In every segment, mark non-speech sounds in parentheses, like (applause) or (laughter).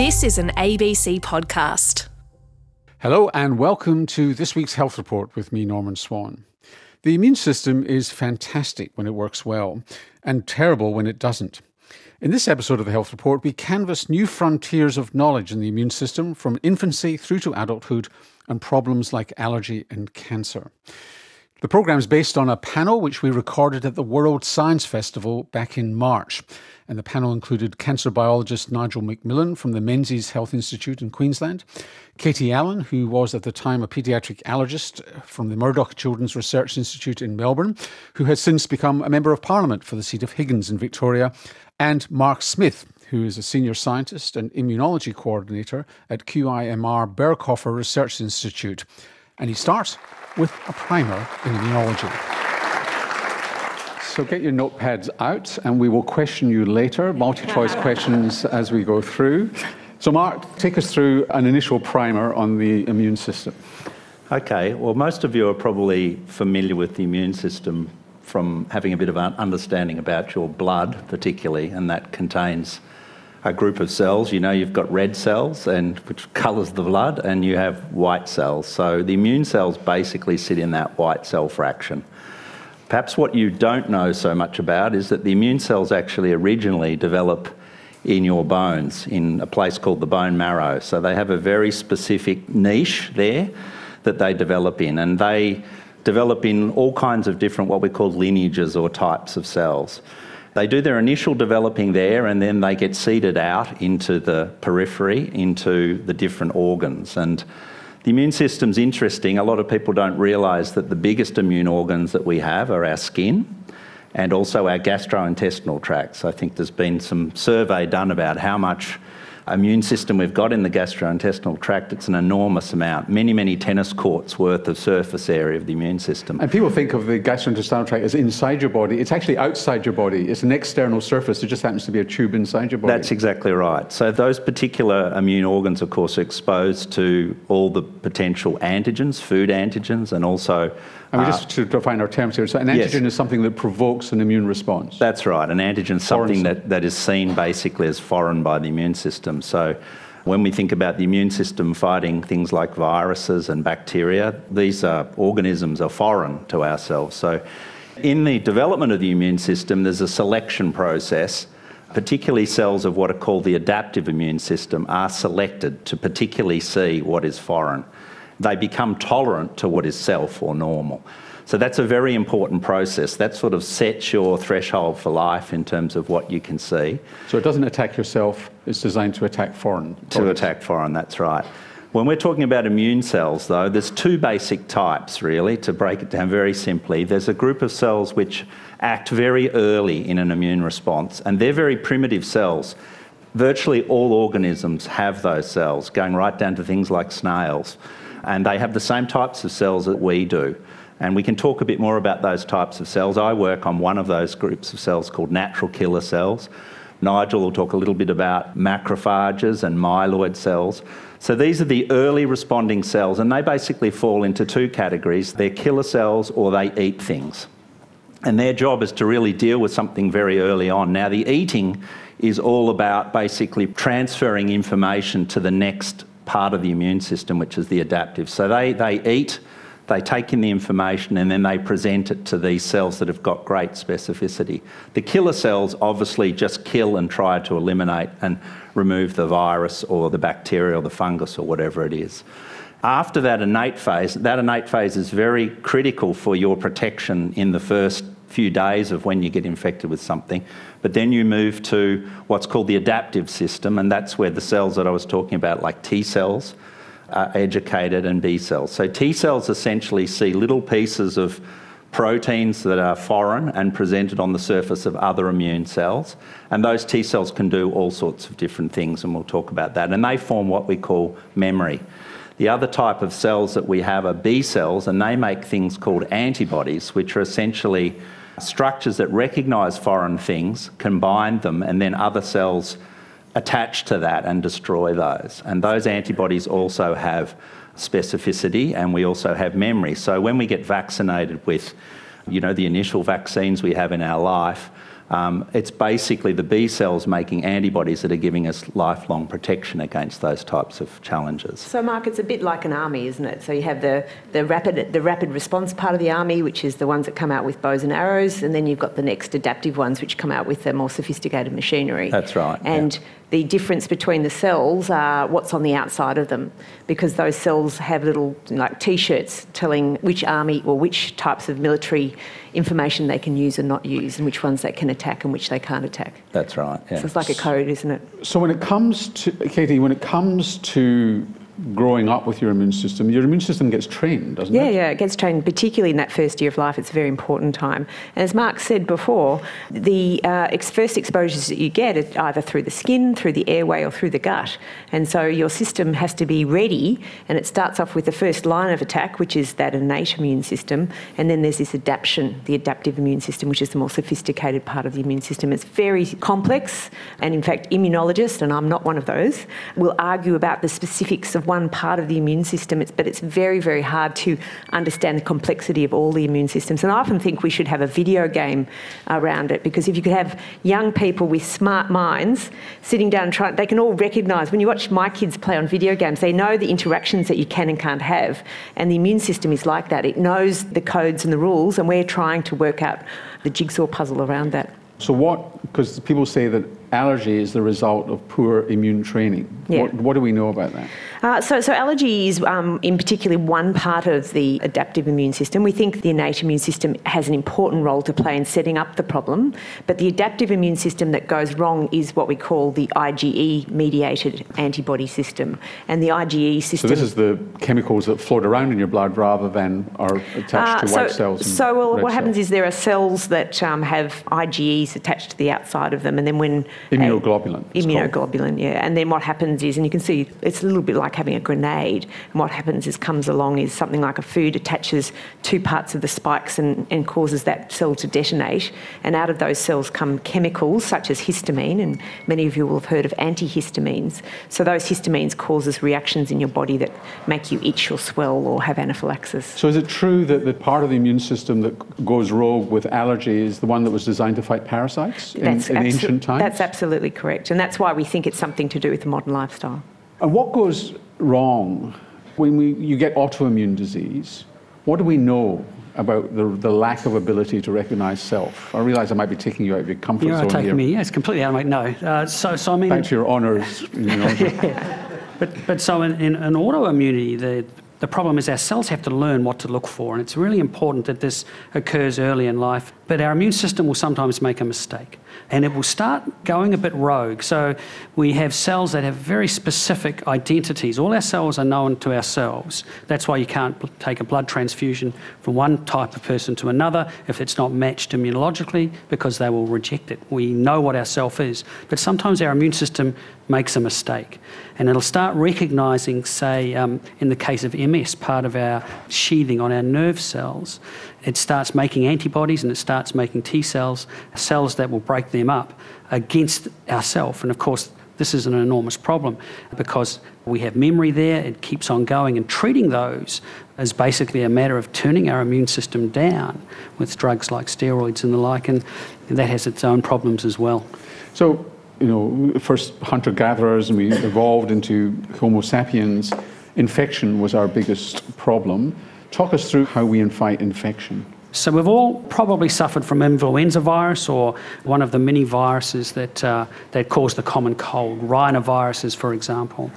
This is an ABC podcast. Hello, and welcome to this week's Health Report with me, Norman Swan. The immune system is fantastic when it works well, and terrible when it doesn't. In this episode of the Health Report, we canvass new frontiers of knowledge in the immune system from infancy through to adulthood and problems like allergy and cancer. The programme is based on a panel which we recorded at the World Science Festival back in March. And the panel included cancer biologist Nigel McMillan from the Menzies Health Institute in Queensland, Katie Allen, who was at the time a paediatric allergist from the Murdoch Children's Research Institute in Melbourne, who has since become a Member of Parliament for the seat of Higgins in Victoria, and Mark Smyth, who is a senior scientist and immunology coordinator at QIMR Berghofer Research Institute. And he starts with a primer in immunology. So get your notepads out and we will question you later, multi-choice (laughs) questions as we go through. So Mark, take us through an initial primer on the immune system. Okay, well most of you are probably familiar with the immune system from having a bit of an understanding about your blood particularly and that contains a group of cells. You know, you've got red cells, and which colours the blood, and you have white cells. So the immune cells basically sit in that white cell fraction. Perhaps what you don't know so much about is that the immune cells actually originally develop in your bones in a place called the bone marrow. So they have a very specific niche there that they develop in, and they develop in all kinds of different what we call lineages or types of cells. They do their initial developing there and then they get seeded out into the periphery, into the different organs. And the immune system's interesting. A lot of people don't realise that the biggest immune organs that we have are our skin and also our gastrointestinal tracts. I think there's been some survey done about how much immune system we've got in the gastrointestinal tract, it's an enormous amount. Many, many tennis courts worth of surface area of the immune system. And people think of the gastrointestinal tract as inside your body. It's actually outside your body. It's an external surface. It just happens to be a tube inside your body. That's exactly right. So those particular immune organs, of course, are exposed to all the potential antigens, food antigens, and also and we uh, just to define our terms here. So an antigen yes. is something that provokes an immune response. That's right. An antigen is something that, that is seen basically as foreign by the immune system. So when we think about the immune system fighting things like viruses and bacteria, these are, organisms are foreign to ourselves. So in the development of the immune system, there's a selection process. Particularly cells of what are called the adaptive immune system are selected to particularly see what is foreign they become tolerant to what is self or normal. So that's a very important process. That sort of sets your threshold for life in terms of what you can see. So it doesn't attack yourself, it's designed to attack foreign. To attack foreign, that's right. When we're talking about immune cells, though, there's two basic types, really, to break it down very simply. There's a group of cells which act very early in an immune response, and they're very primitive cells. Virtually all organisms have those cells, going right down to things like snails and they have the same types of cells that we do. And we can talk a bit more about those types of cells. I work on one of those groups of cells called natural killer cells. Nigel will talk a little bit about macrophages and myeloid cells. So these are the early responding cells, and they basically fall into two categories they're killer cells or they eat things. And their job is to really deal with something very early on. Now, the eating is all about basically transferring information to the next part of the immune system, which is the adaptive. So they, they eat, they take in the information, and then they present it to these cells that have got great specificity. The killer cells obviously just kill and try to eliminate and remove the virus or the bacteria or the fungus or whatever it is. After that innate phase, that innate phase is very critical for your protection in the first few days of when you get infected with something. But then you move to what's called the adaptive system, and that's where the cells that I was talking about, like T cells, are educated and B cells. So T cells essentially see little pieces of proteins that are foreign and presented on the surface of other immune cells. And those T cells can do all sorts of different things, and we'll talk about that. And they form what we call memory. The other type of cells that we have are B cells, and they make things called antibodies, which are essentially structures that recognise foreign things, combine them, and then other cells attach to that and destroy those. And those antibodies also have specificity and we also have memory. So when we get vaccinated with, you know, the initial vaccines we have in our life, Um, it's basically the B cells making antibodies that are giving us lifelong protection against those types of challenges. So, Mark, it's a bit like an army, isn't it? So you have the, the rapid the rapid response part of the army, which is the ones that come out with bows and arrows, and then you've got the next adaptive ones, which come out with the more sophisticated machinery. That's right. And yeah the difference between the cells are what's on the outside of them because those cells have little like t-shirts telling which army or which types of military information they can use and not use and which ones they can attack and which they can't attack. That's right. Yeah. So it's like a code, isn't it? So when it comes to Katie, when it comes to growing up with your immune system, your immune system gets trained, doesn't yeah, it? Yeah, yeah, it gets trained, particularly in that first year of life. It's a very important time. And as Mark said before, the uh, ex- first exposures that you get are either through the skin, through the airway, or through the gut. And so your system has to be ready, and it starts off with the first line of attack, which is that innate immune system, and then there's this adaptation, the adaptive immune system, which is the more sophisticated part of the immune system. It's very complex, and in fact, immunologists, and I'm not one of those, will argue about the specifics of one part of the immune system, it's, but it's very, very hard to understand the complexity of all the immune systems. And I often think we should have a video game around it because if you could have young people with smart minds sitting down and trying, they can all recognise, when you watch my kids play on video games, they know the interactions that you can and can't have. And the immune system is like that. It knows the codes and the rules, and we're trying to work out the jigsaw puzzle around that. So what, because people say that allergy is the result of poor immune training. Yeah. What, what do we know about that? Uh, so, so allergy is um, in particular one part of the adaptive immune system. We think the innate immune system has an important role to play in setting up the problem, but the adaptive immune system that goes wrong is what we call the IgE mediated antibody system. And the IgE system. So this is the chemicals that float around in your blood rather than are attached uh, to so, white cells. so well, what cells. happens is there are cells that um, have IgEs attached to the outside of them, and then when immunoglobulin. Immunoglobulin, yeah. And then what happens is, and you can see it's a little bit like having a grenade. And what happens is comes along is something like a food attaches two parts of the spikes and, and causes that cell to detonate. And out of those cells come chemicals such as histamine, and many of you will have heard of antihistamines. So those histamines causes reactions in your body that make you itch or swell or have anaphylaxis. So is it true that the part of the immune system that goes rogue with allergy is the one that was designed to fight parasites in, in ancient times? That's absolutely correct. And that's why we think it's something to do with the modern lifestyle. And what goes wrong when we, you get autoimmune disease? What do we know about the, the lack of ability to recognize self? I realize I might be taking you out of your comfort You're zone taking here. me, yes, completely out of my, no. Uh, so, so I mean... Back to your honours. You know. (laughs) But, but so in, in, in autoimmunity, the, the problem is our cells have to learn what to look for, and it's really important that this occurs early in life. But our immune system will sometimes make a mistake, and it will start going a bit rogue. So we have cells that have very specific identities. All our cells are known to ourselves. That's why you can't take a blood transfusion from one type of person to another if it's not matched immunologically, because they will reject it. We know what our self is, but sometimes our immune system makes a mistake. And it'll start recognizing, say, um, in the case of MS, part of our sheathing on our nerve cells, it starts making antibodies and it starts making T cells, cells that will break them up against ourself. And of course, this is an enormous problem because we have memory there, it keeps on going, and treating those is basically a matter of turning our immune system down with drugs like steroids and the like, and that has its own problems as well. So, you know, first hunter gatherers and we evolved into Homo sapiens. Infection was our biggest problem. Talk us through how we fight infection. So we've all probably suffered from influenza virus or one of the many viruses that, uh, that cause the common cold, rhinoviruses, for example.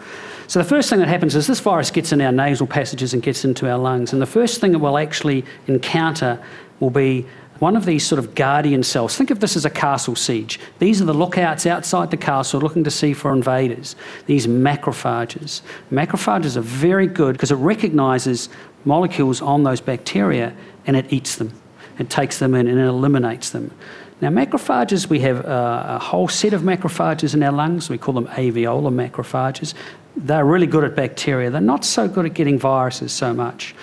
So the first thing that happens is this virus gets in our nasal passages and gets into our lungs, and the first thing it will actually encounter will be one of these sort of guardian cells. Think of this as a castle siege. These are the lookouts outside the castle looking to see for invaders, these macrophages. Macrophages are very good because it recognises molecules on those bacteria and it eats them. It takes them in and it eliminates them. Now, macrophages, we have a, a whole set of macrophages in our lungs. We call them alveolar macrophages. They're really good at bacteria. They're not so good at getting viruses so much.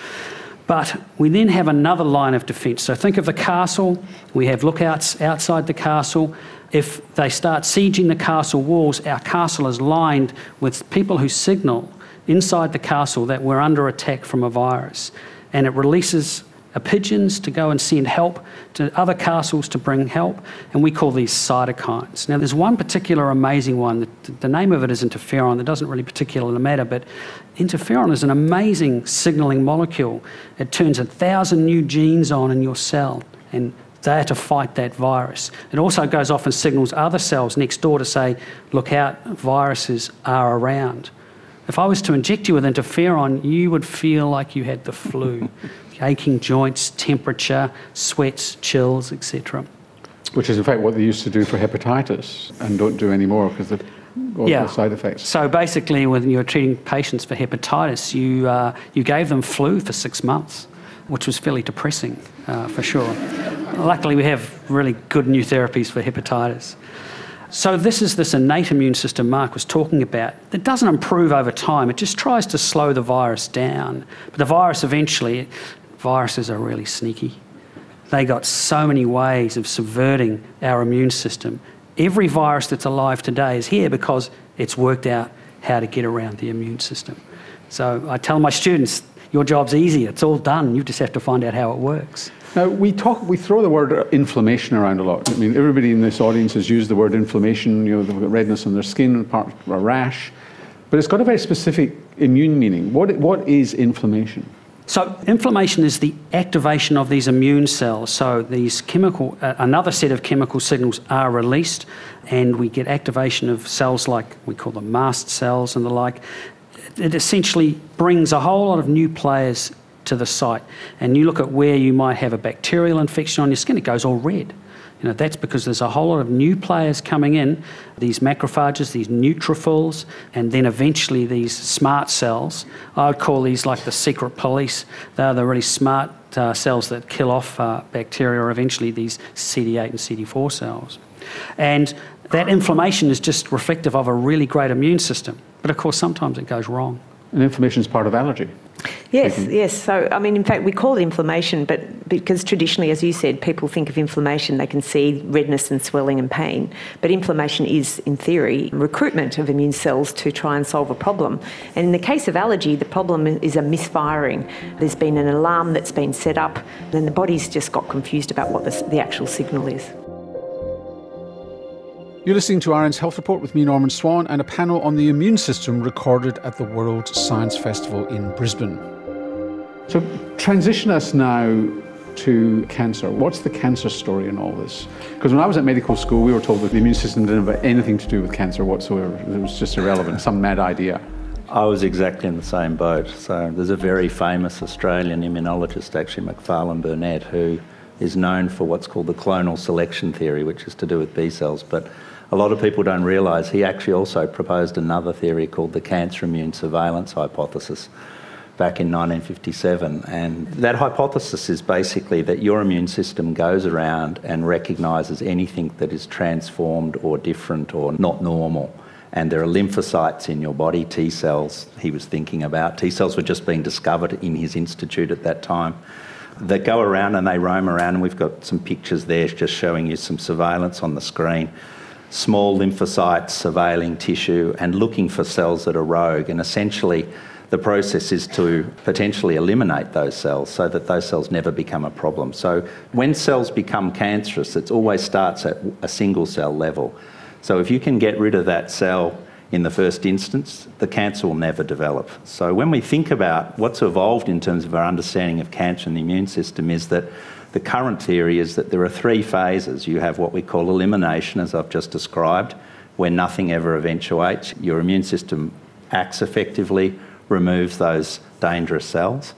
But we then have another line of defence. So think of the castle. We have lookouts outside the castle. If they start sieging the castle walls, our castle is lined with people who signal inside the castle that we're under attack from a virus. And it releases pigeons to go and send help to other castles to bring help, and we call these cytokines. Now, there's one particular amazing one. The, the name of it is interferon. It doesn't really particularly matter, but interferon is an amazing signaling molecule. It turns a thousand new genes on in your cell, and there to fight that virus. It also goes off and signals other cells next door to say, look out, viruses are around. If I was to inject you with interferon, you would feel like you had the flu. (laughs) Aching joints, temperature, sweats, chills, etc. Which is in fact what they used to do for hepatitis and don't do anymore because of all Yeah. the side effects. So basically, when you were treating patients for hepatitis, you, uh, you gave them flu for six months, which was fairly depressing, uh, for sure. Luckily, we have really good new therapies for hepatitis. So this is this innate immune system Mark was talking about. that doesn't improve over time. It just tries to slow the virus down. But the virus eventually, viruses are really sneaky. They got so many ways of subverting our immune system. Every virus that's alive today is here because it's worked out how to get around the immune system. So I tell my students, your job's easy. It's all done. You just have to find out how it works. Now we talk, we throw the word inflammation around a lot. I mean, everybody in this audience has used the word inflammation. You know, they've got redness on their skin, part a rash, but it's got a very specific immune meaning. What what is inflammation? So, inflammation is the activation of these immune cells. So, these chemical, uh, another set of chemical signals are released, and we get activation of cells like we call them mast cells and the like. It essentially brings a whole lot of new players to the site. And you look at where you might have a bacterial infection on your skin, it goes all red. You know, that's because there's a whole lot of new players coming in, these macrophages, these neutrophils, and then eventually these smart cells. I would call these like the secret police. They're the really smart uh, cells that kill off uh, bacteria, or eventually these CD8 and CD4 cells. And that inflammation is just reflective of a really great immune system. But of course, sometimes it goes wrong. And inflammation is part of allergy. Yes, mm-hmm. yes. So, I mean, in fact, we call it inflammation, but because traditionally, as you said, people think of inflammation, they can see redness and swelling and pain. But inflammation is, in theory, recruitment of immune cells to try and solve a problem. And in the case of allergy, the problem is a misfiring. There's been an alarm that's been set up, and then the body's just got confused about what the, the actual signal is. You're listening to RN's Health Report with me, Norman Swan, and a panel on the immune system recorded at the World Science Festival in Brisbane. So, transition us now to cancer. What's the cancer story in all this? Because when I was at medical school, we were told that the immune system didn't have anything to do with cancer whatsoever. It was just irrelevant, some mad idea. I was exactly in the same boat. So there's a very famous Australian immunologist, actually, Macfarlane Burnet, who is known for what's called the clonal selection theory, which is to do with B cells. But a lot of people don't realise he actually also proposed another theory called the cancer immune surveillance hypothesis back in 1957. And that hypothesis is basically that your immune system goes around and recognises anything that is transformed or different or not normal. And there are lymphocytes in your body, T cells, he was thinking about. T cells were just being discovered in his institute at that time. They go around and they roam around, and we've got some pictures there just showing you some surveillance on the screen small lymphocytes surveilling tissue and looking for cells that are rogue. And essentially, the process is to potentially eliminate those cells so that those cells never become a problem. So, when cells become cancerous, it always starts at a single cell level. So, if you can get rid of that cell in the first instance, the cancer will never develop. So, when we think about what's evolved in terms of our understanding of cancer and the immune system, is that the current theory is that there are three phases. You have what we call elimination, as I've just described, where nothing ever eventuates. Your immune system acts effectively, removes those dangerous cells.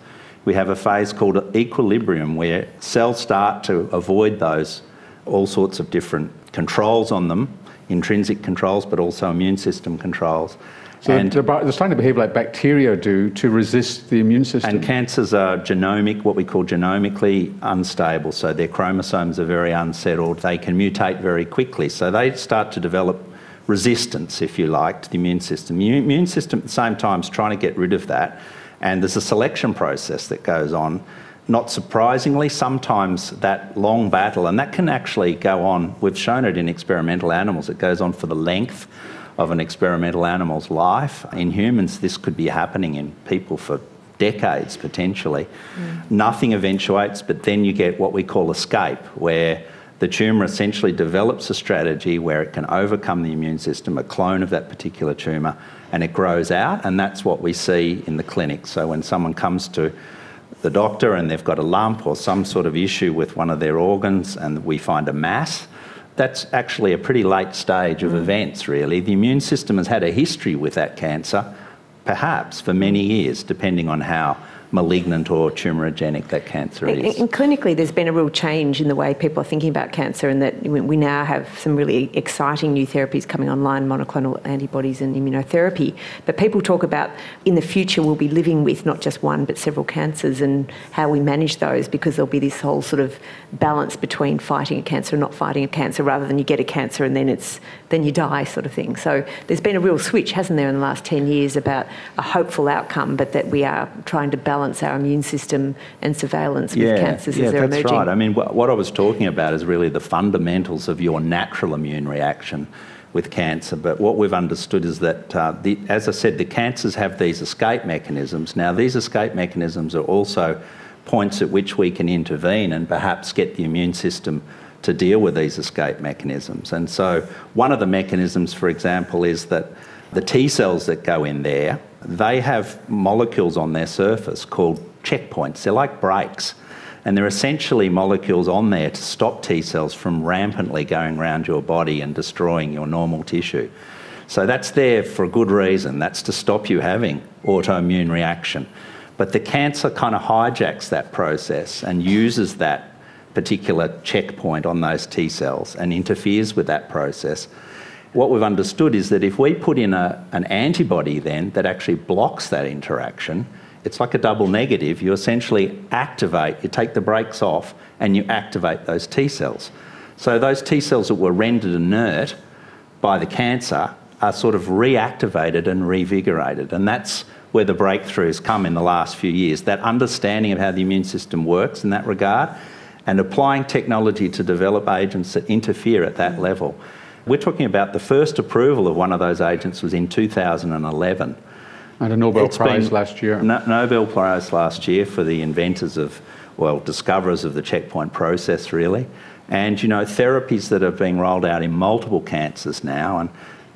We have a phase called equilibrium, where cells start to avoid those, all sorts of different controls on them, intrinsic controls, but also immune system controls. So they're, they're starting to behave like bacteria do to resist the immune system. And cancers are genomic, what we call genomically unstable. So their chromosomes are very unsettled. They can mutate very quickly. So they start to develop resistance, if you like, to the immune system. The immune system at the same time is trying to get rid of that. And there's a selection process that goes on. Not surprisingly, sometimes that long battle, and that can actually go on, we've shown it in experimental animals, it goes on for the length of an experimental animal's life. In humans, this could be happening in people for decades potentially. Mm. Nothing eventuates, but then you get what we call escape, where the tumour essentially develops a strategy where it can overcome the immune system, a clone of that particular tumour, and it grows out, and that's what we see in the clinic. So when someone comes to the doctor and they've got a lump or some sort of issue with one of their organs and we find a mass, that's actually a pretty late stage of mm. events, really. The immune system has had a history with that cancer, perhaps for many years, depending on how malignant or tumorigenic that cancer is. and clinically, there's been a real change in the way people are thinking about cancer, and that we- we now have some really exciting new therapies coming online, monoclonal antibodies and immunotherapy. But people talk about in the future we'll be living with not just one but several cancers, and how we manage those because there'll be this whole sort of balance between fighting a cancer and not fighting a cancer, rather than you get a cancer and then it's then you die sort of thing. So there's been a real switch, hasn't there, in the last 10 years about a hopeful outcome, but that we are trying to balance our immune system and surveillance with cancers yeah, as they're that's emerging. right. I mean, wh- what I was talking about is really the fundamentals of your natural immune reaction with cancer. But what we've understood is that, uh, the, as I said, the cancers have these escape mechanisms. Now, these escape mechanisms are also points at which we can intervene and perhaps get the immune system to deal with these escape mechanisms. And so, one of the mechanisms, for example, is that the T cells that go in there, they have molecules on their surface called checkpoints. They're like brakes. And they're essentially molecules on there to stop T cells from rampantly going around your body and destroying your normal tissue. So that's there for a good reason. That's to stop you having autoimmune reaction. But the cancer kind of hijacks that process and uses that particular checkpoint on those T cells and interferes with that process. What we've understood is that if we put in a, an antibody then that actually blocks that interaction, it's like a double negative. You essentially activate, you take the brakes off and you activate those T cells. So those T cells that were rendered inert by the cancer are sort of reactivated and revigorated. And that's where the breakthroughs come in the last few years. That understanding of how the immune system works in that regard and applying technology to develop agents that interfere at that level. We're talking about the first approval of one of those agents was in 2011. And a Nobel It's Prize last year. No- Nobel Prize last year for the inventors of, well, discoverers of the checkpoint process, really. And, you know, therapies that are being rolled out in multiple cancers now. And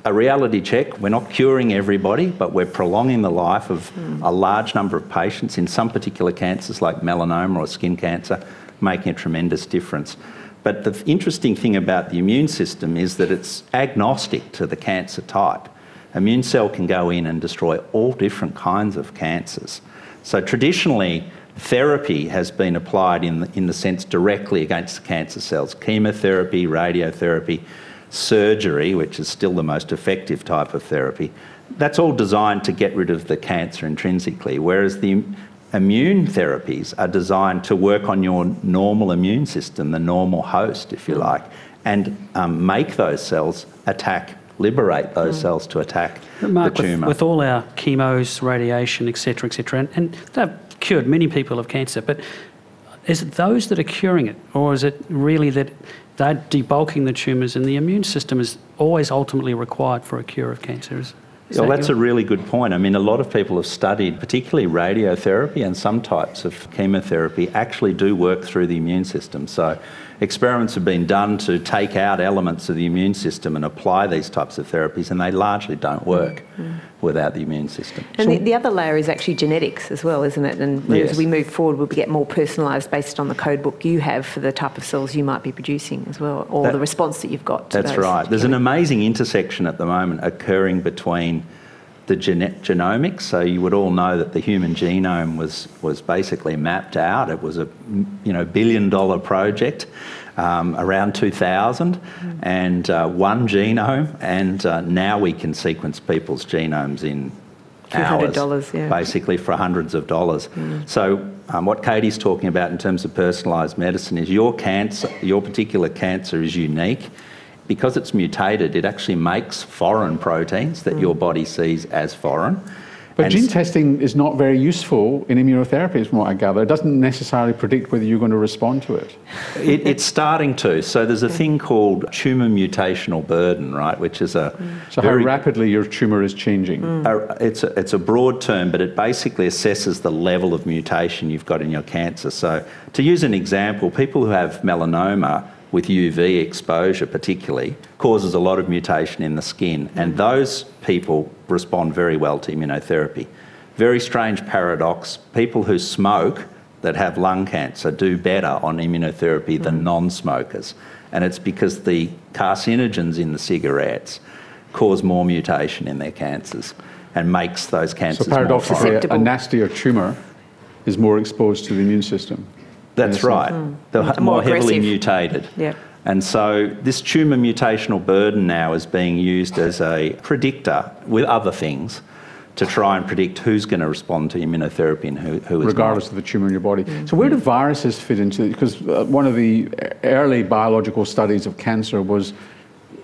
a reality check, we're not curing everybody, but we're prolonging the life of a large number of patients in some particular cancers like melanoma or skin cancer, making a tremendous difference. But the interesting thing about the immune system is that it's agnostic to the cancer type. Immune cell can go in and destroy all different kinds of cancers. So traditionally, therapy has been applied in the, in the sense directly against the cancer cells. Chemotherapy, radiotherapy, surgery, which is still the most effective type of therapy, that's all designed to get rid of the cancer intrinsically, whereas the immune therapies are designed to work on your normal immune system, the normal host, if you like, and um, make those cells attack, liberate those cells to attack Mark, the with, tumour. with all our chemos, radiation, etc., etc., and, and they've cured many people of cancer, but is it those that are curing it, or is it really that they're debulking the tumours and the immune system is always ultimately required for a cure of cancer? Well, that's a really good point. I mean, a lot of people have studied, particularly radiotherapy and some types of chemotherapy, actually do work through the immune system. So, experiments have been done to take out elements of the immune system and apply these types of therapies, and they largely don't work mm. without the immune system. And the, the other layer is actually genetics as well, isn't it? And Yes. as we move forward, we'll get more personalised based on the code book you have for the type of cells you might be producing as well, or That- the response that you've got. To That's right. There's an amazing intersection at the moment occurring between the gene- genomics. So you would all know that the human genome was was basically mapped out. It was a you know billion dollar project. Um, around 2000, and uh, one genome, and uh, now we can sequence people's genomes in hours, $200, yeah. basically for hundreds of dollars. So, um, what Katie's talking about in terms of personalised medicine is your cancer, your particular cancer is unique. Because it's mutated, it actually makes foreign proteins that your hmm. body sees as foreign. But And gene testing is not very useful in immunotherapy, from what I gather. It doesn't necessarily predict whether you're going to respond to it. (laughs) It, it's starting to. So there's a thing called tumour mutational burden, right, which is a hmm. So, how rapidly your tumour is changing. Hmm. a- it's, a, it's a broad term, but it basically assesses the level of mutation you've got in your cancer. So, to use an example, people who have melanoma with UV exposure, particularly, causes a lot of mutation in the skin, and mm-hmm. those people respond very well to immunotherapy. Very strange paradox people who smoke that have lung cancer do better on immunotherapy than mm-hmm. non smokers. And it's because the carcinogens in the cigarettes cause more mutation in their cancers and makes those So, cancers more paradoxically, viable. a, a nastier tumour is more exposed to the immune system. That's Yes. right. They're More more, heavily mutated. Yeah. And so this tumour mutational burden now is being used as a predictor with other things to try and predict who's going to respond to immunotherapy and who, who is regardless not. of the tumour in your body. So where do viruses fit into it? Because uh, one of the early biological studies of cancer was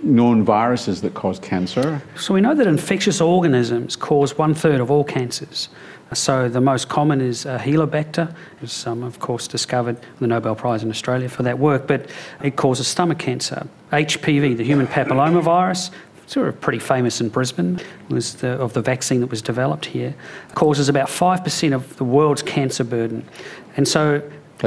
known viruses that cause cancer. So we know that infectious organisms cause one third of all cancers. So the most common is uh, Helicobacter, who's um, of course discovered the Nobel Prize in Australia for that work, but it causes stomach cancer. HPV, the human papillomavirus, sort of pretty famous in Brisbane, was the, of the vaccine that was developed here, causes about 5% of the world's cancer burden. And so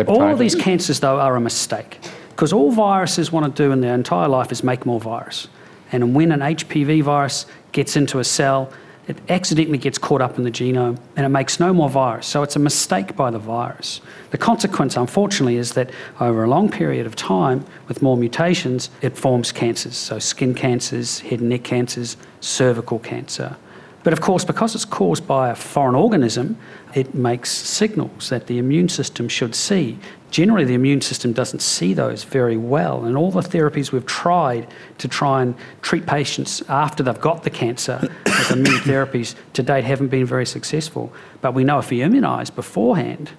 all of these cancers, though, are a mistake because all viruses want to do in their entire life is make more virus. And when an HPV virus gets into a cell, it accidentally gets caught up in the genome and it makes no more virus. So it's a mistake by the virus. The consequence, unfortunately, is that over a long period of time, with more mutations, it forms cancers. So skin cancers, head and neck cancers, cervical cancer. But of course, because it's caused by a foreign organism, it makes signals that the immune system should see. Generally, the immune system doesn't see those very well, and all the therapies we've tried to try and treat patients after they've got the cancer (coughs) with immune therapies to date haven't been very successful. But we know if we immunise beforehand,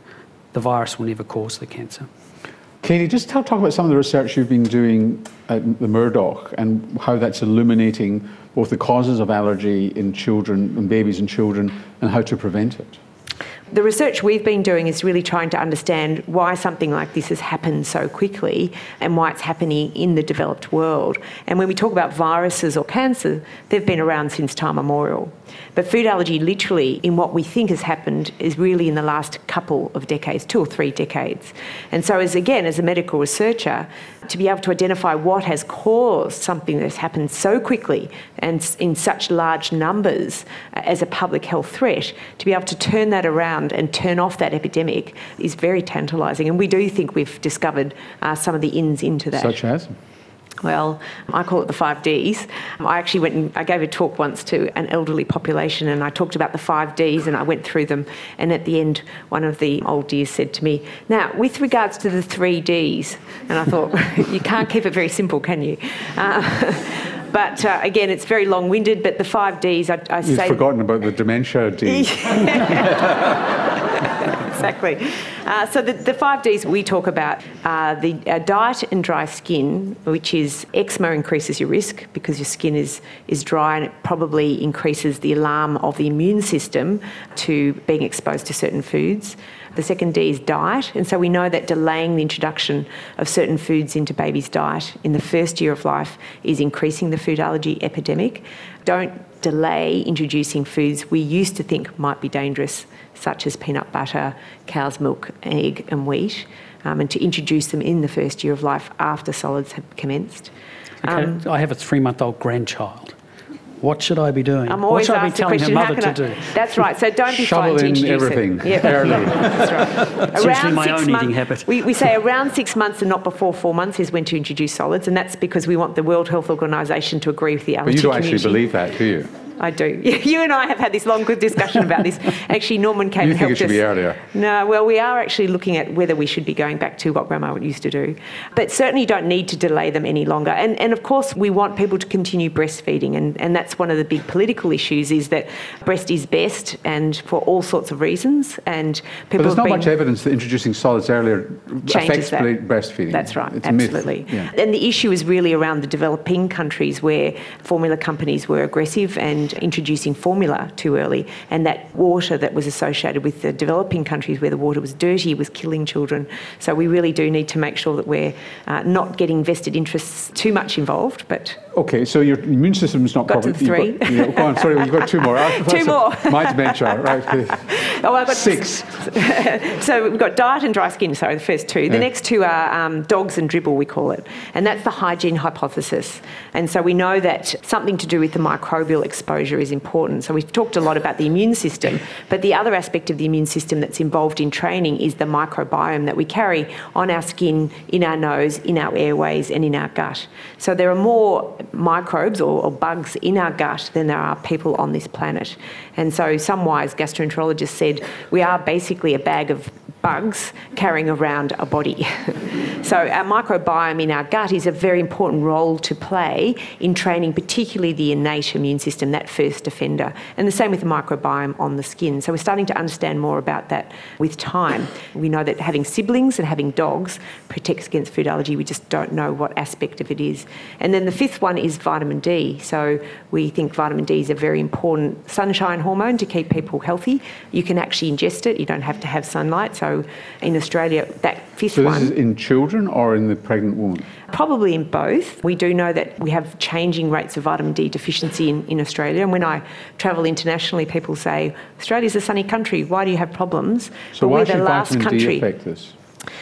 the virus will never cause the cancer. Katie, just tell, talk about some of the research you've been doing at the Murdoch and how that's illuminating both the causes of allergy in children and babies and children and how to prevent it. The research we've been doing is really trying to understand why something like this has happened so quickly and why it's happening in the developed world. And when we talk about viruses or cancer, they've been around since time immemorial. But food allergy, literally, in what we think has happened, is really in the last couple of decades, two or three decades. And so, as again, as a medical researcher, to be able to identify what has caused something that's happened so quickly and in such large numbers uh, as a public health threat, to be able to turn that around and turn off that epidemic is very tantalising. And we do think we've discovered uh, some of the ins into that. Such as? Well, I call it the five Ds. I actually went and I gave a talk once to an elderly population and I talked about the five Ds and I went through them. And at the end, one of the old dears said to me, Now, with regards to the three Ds, and I thought, (laughs) you can't keep it very simple, can you? Uh, (laughs) but uh, again, it's very long winded, but the five Ds, I, I You've say. forgotten about the dementia D. (laughs) exactly. Uh, so the, the five Ds we talk about are the uh, diet and dry skin, which is eczema increases your risk because your skin is, is dry and it probably increases the alarm of the immune system to being exposed to certain foods. The second D is diet, and so we know that delaying the introduction of certain foods into baby's diet in the first year of life is increasing the food allergy epidemic. Don't delay introducing foods we used to think might be dangerous, such as peanut butter, cow's milk, egg, and wheat, um, and to introduce them in the first year of life after solids have commenced. Okay, Um, I have a three month old grandchild. What should I be doing? I'm what always should I be asked the telling her question, how mother to I? do? That's right. So don't be Shovel frightened to in introduce everything it. Yeah, (laughs) early. (laughs) that's right. It's usually my own month- eating habit. We, we say around six months and not before four months is when to introduce solids, and that's because we want the World Health Organisation to agree with the But you don't actually believe that, do you? I do. (laughs) You and I have had this long, good discussion about this. (laughs) Actually, Norman came You and think it helped should us. be earlier? No, well, we are actually looking at whether we should be going back to what Grandma used to do. But certainly don't need to delay them any longer. And, and of course, we want people to continue breastfeeding. And, and that's one of the big political issues is that breast is best and for all sorts of reasons. And people. But there's not been, much evidence that introducing solids earlier affects that. breastfeeding. That's right, It's absolutely. Yeah. And the issue is really around the developing countries where formula companies were aggressive and and introducing formula too early. And that water that was associated with the developing countries where the water was dirty was killing children. So we really do need to make sure that we're uh, not getting vested interests too much involved. But okay, so your immune system is not got properly. to three. Got, yeah, go on, sorry, you've got two more. (laughs) two more. (laughs) My dementia, right? (laughs) Oh, I've got six. so we've got diet and dry skin. Sorry, the first two. The Yeah. next two are um, dogs and dribble, we call it, and that's the hygiene hypothesis. And so we know that something to do with the microbial exposure is important. So we've talked a lot about the immune system, but the other aspect of the immune system that's involved in training is the microbiome that we carry on our skin, in our nose, in our airways, and in our gut. So there are more microbes or, or bugs in our gut than there are people on this planet. And so some wise gastroenterologists said we are basically a bag of bugs carrying around a body. (laughs) so our microbiome in our gut is a very important role to play in training particularly the innate immune system, that first defender. And the same with the microbiome on the skin. So we're starting to understand more about that with time. We know that having siblings and having dogs protects against food allergy. We just don't know what aspect of it is. And then the fifth one is vitamin D. So we think vitamin D is a very important sunshine hormone to keep people healthy. You can actually ingest it. You don't have to have sunlight. So in Australia, that fifth So this one. is in children or in the pregnant woman? Probably in both. We do know that we have changing rates of vitamin D deficiency in, in Australia. And when I travel internationally, people say, Australia's a sunny country. Why do you have problems? So But why we're should the last vitamin D country. affect this?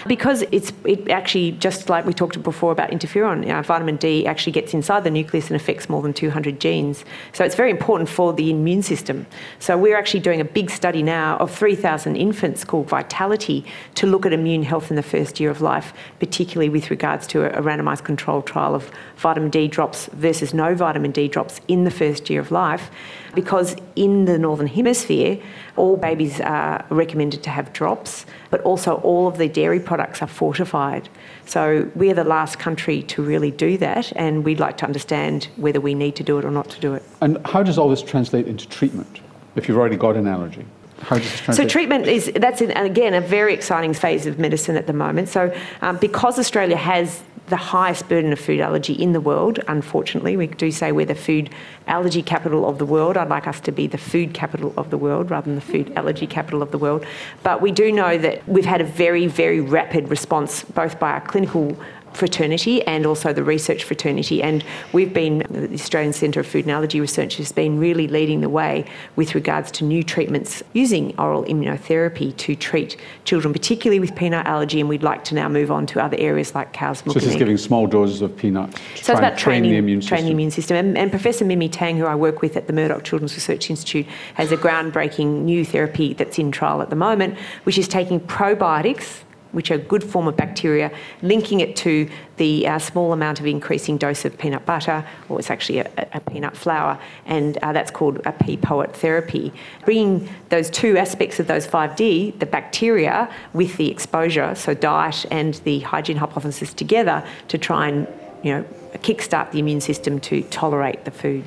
Because it's it actually just like we talked before about interferon, you know, vitamin D actually gets inside the nucleus and affects more than 200 genes. So it's very important for the immune system. So we're actually doing a big study now of 3,000 infants called Vitality to look at immune health in the first year of life, particularly with regards to a, a randomised controlled trial of vitamin D drops versus no vitamin D drops in the first year of life. Because in the northern hemisphere, all babies are recommended to have drops, but also all of the dairy products are fortified. So we're the last country to really do that, and we'd like to understand whether we need to do it or not to do it. And how does all this translate into treatment if you've already got an allergy? How does this So treatment is that's an, again a very exciting phase of medicine at the moment. So um, because Australia has the highest burden of food allergy in the world, unfortunately, we do say we're the food allergy capital of the world. I'd like us to be the food capital of the world rather than the food allergy capital of the world. But we do know that we've had a very very rapid response both by our clinical fraternity and also the research fraternity. And we've been, the Australian Centre of Food and Allergy Research has been really leading the way with regards to new treatments using oral immunotherapy to treat children, particularly with peanut allergy. And we'd like to now move on to other areas like cow's milk so this is giving small doses of peanut to So it's about and train training, the immune training system. the immune system. And, and Professor Mimi Tang, who I work with at the Murdoch Children's Research Institute, has a groundbreaking new therapy that's in trial at the moment, which is taking probiotics, which are a good form of bacteria, linking it to the uh, small amount of increasing dose of peanut butter, or it's actually a, a peanut flour, and uh, that's called a PPOIT therapy. Bringing those two aspects of those 5D, the bacteria with the exposure, so diet and the hygiene hypothesis together to try and you know, kickstart the immune system to tolerate the food.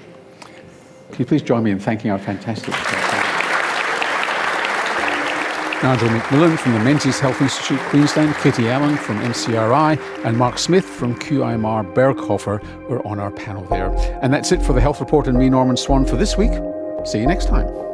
Can you please join me in thanking our fantastic? Nigel McMillan from the Menzies Health Institute Queensland, Katie Allen from MCRI, and Mark Smyth from QIMR Berghofer were on our panel there. And that's it for the Health Report and me, Norman Swan, for this week. See you next time.